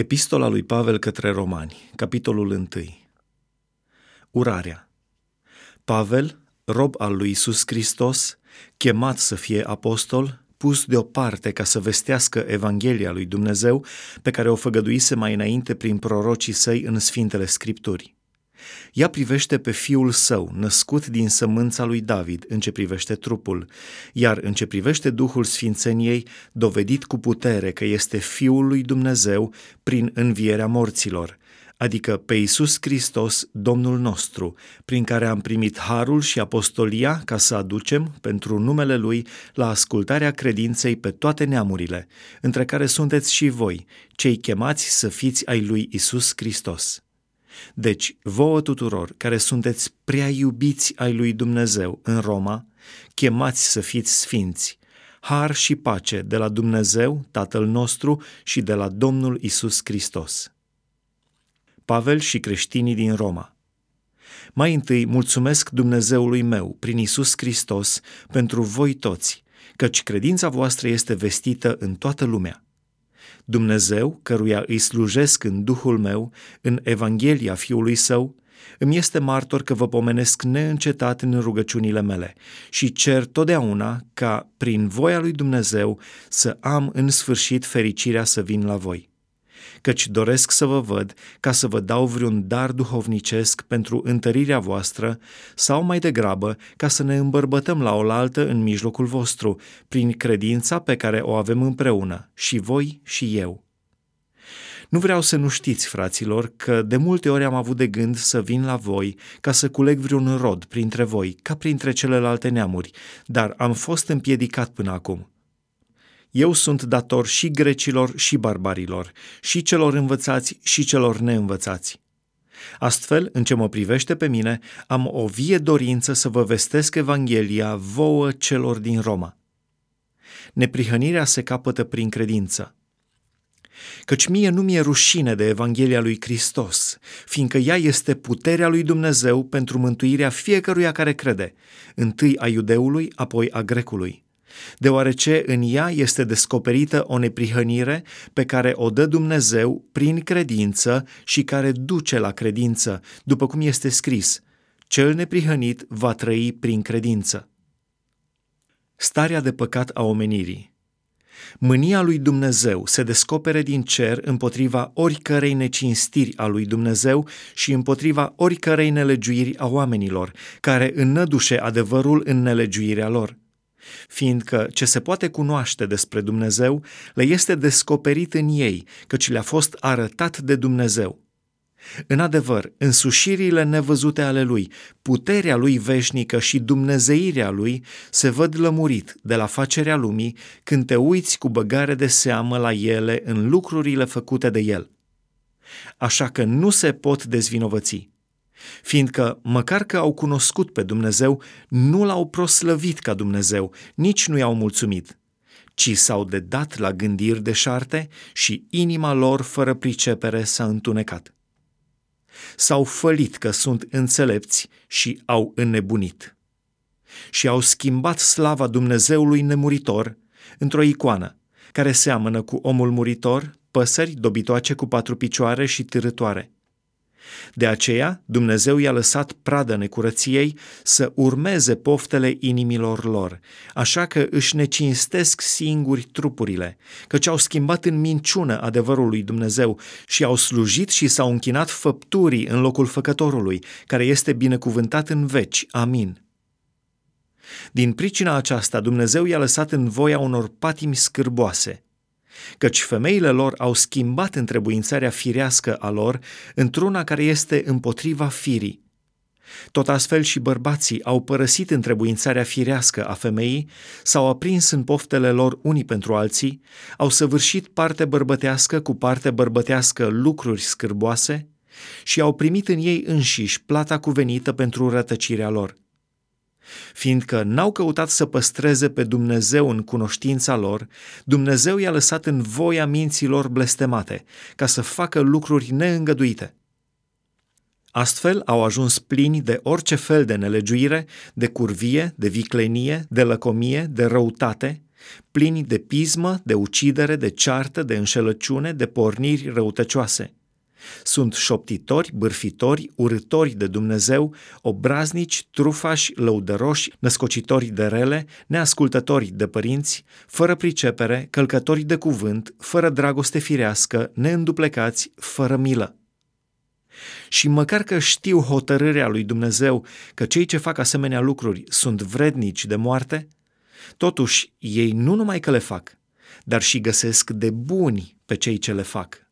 Epistola lui Pavel către Romani, capitolul 1 Urarea Pavel, rob al lui Isus Hristos, chemat să fie apostol, pus deoparte ca să vestească Evanghelia lui Dumnezeu pe care o făgăduise mai înainte prin prorocii săi în Sfintele Scripturi. Ea privește pe fiul său, născut din sămânța lui David, în ce privește trupul, iar în ce privește Duhul Sfințeniei, dovedit cu putere că este fiul lui Dumnezeu prin învierea morților, adică pe Iisus Hristos, Domnul nostru, prin care am primit harul și apostolia ca să aducem, pentru numele Lui, la ascultarea credinței pe toate neamurile, între care sunteți și voi, cei chemați să fiți ai lui Iisus Hristos. Deci, vouă tuturor care sunteți prea iubiți ai lui Dumnezeu în Roma, chemați să fiți sfinți, har și pace de la Dumnezeu, Tatăl nostru și de la Domnul Isus Hristos. Pavel și creștinii din Roma. Mai întâi mulțumesc Dumnezeului meu, prin Isus Hristos, pentru voi toți, căci credința voastră este vestită în toată lumea. Dumnezeu, căruia îi slujesc în Duhul meu, în Evanghelia Fiului Său, îmi este martor că vă pomenesc neîncetat în rugăciunile mele și cer totdeauna ca, prin voia lui Dumnezeu, să am în sfârșit fericirea să vin la voi căci doresc să vă văd ca să vă dau vreun dar duhovnicesc pentru întărirea voastră sau mai degrabă ca să ne îmbărbătăm la oaltă în mijlocul vostru, prin credința pe care o avem împreună, și voi și eu. Nu vreau să nu știți, fraților, că de multe ori am avut de gând să vin la voi ca să culeg vreun rod printre voi, ca printre celelalte neamuri, dar am fost împiedicat până acum eu sunt dator și grecilor și barbarilor, și celor învățați și celor neînvățați. Astfel, în ce mă privește pe mine, am o vie dorință să vă vestesc Evanghelia vouă celor din Roma. Neprihănirea se capătă prin credință. Căci mie nu mi-e rușine de Evanghelia lui Hristos, fiindcă ea este puterea lui Dumnezeu pentru mântuirea fiecăruia care crede, întâi a iudeului, apoi a grecului deoarece în ea este descoperită o neprihănire pe care o dă Dumnezeu prin credință și care duce la credință, după cum este scris, cel neprihănit va trăi prin credință. Starea de păcat a omenirii Mânia lui Dumnezeu se descopere din cer împotriva oricărei necinstiri a lui Dumnezeu și împotriva oricărei nelegiuiri a oamenilor, care înnădușe adevărul în nelegiuirea lor fiindcă ce se poate cunoaște despre Dumnezeu le este descoperit în ei, căci le-a fost arătat de Dumnezeu. În adevăr, însușirile nevăzute ale lui, puterea lui veșnică și dumnezeirea lui se văd lămurit de la facerea lumii când te uiți cu băgare de seamă la ele în lucrurile făcute de el. Așa că nu se pot dezvinovăți fiindcă, măcar că au cunoscut pe Dumnezeu, nu l-au proslăvit ca Dumnezeu, nici nu i-au mulțumit, ci s-au dedat la gândiri de șarte și inima lor fără pricepere s-a întunecat. S-au fălit că sunt înțelepți și au înnebunit. Și au schimbat slava Dumnezeului nemuritor într-o icoană, care seamănă cu omul muritor, păsări dobitoace cu patru picioare și târătoare – de aceea, Dumnezeu i-a lăsat pradă necurăției să urmeze poftele inimilor lor, așa că își necinstesc singuri trupurile, căci au schimbat în minciună adevărul lui Dumnezeu și au slujit și s-au închinat făpturii în locul făcătorului, care este binecuvântat în veci. Amin. Din pricina aceasta, Dumnezeu i-a lăsat în voia unor patimi scârboase – căci femeile lor au schimbat întrebuințarea firească a lor într-una care este împotriva firii. Tot astfel și bărbații au părăsit întrebuințarea firească a femeii, s-au aprins în poftele lor unii pentru alții, au săvârșit parte bărbătească cu parte bărbătească lucruri scârboase și au primit în ei înșiși plata cuvenită pentru rătăcirea lor fiindcă n-au căutat să păstreze pe Dumnezeu în cunoștința lor, Dumnezeu i-a lăsat în voia minților blestemate, ca să facă lucruri neîngăduite. Astfel au ajuns plini de orice fel de nelegiuire, de curvie, de viclenie, de lăcomie, de răutate, plini de pismă, de ucidere, de ceartă, de înșelăciune, de porniri răutăcioase. Sunt șoptitori, bârfitori, urători de Dumnezeu, obraznici, trufași, lăudăroși, născocitori de rele, neascultători de părinți, fără pricepere, călcători de cuvânt, fără dragoste firească, neînduplecați, fără milă. Și măcar că știu hotărârea lui Dumnezeu că cei ce fac asemenea lucruri sunt vrednici de moarte, totuși ei nu numai că le fac, dar și găsesc de buni pe cei ce le fac.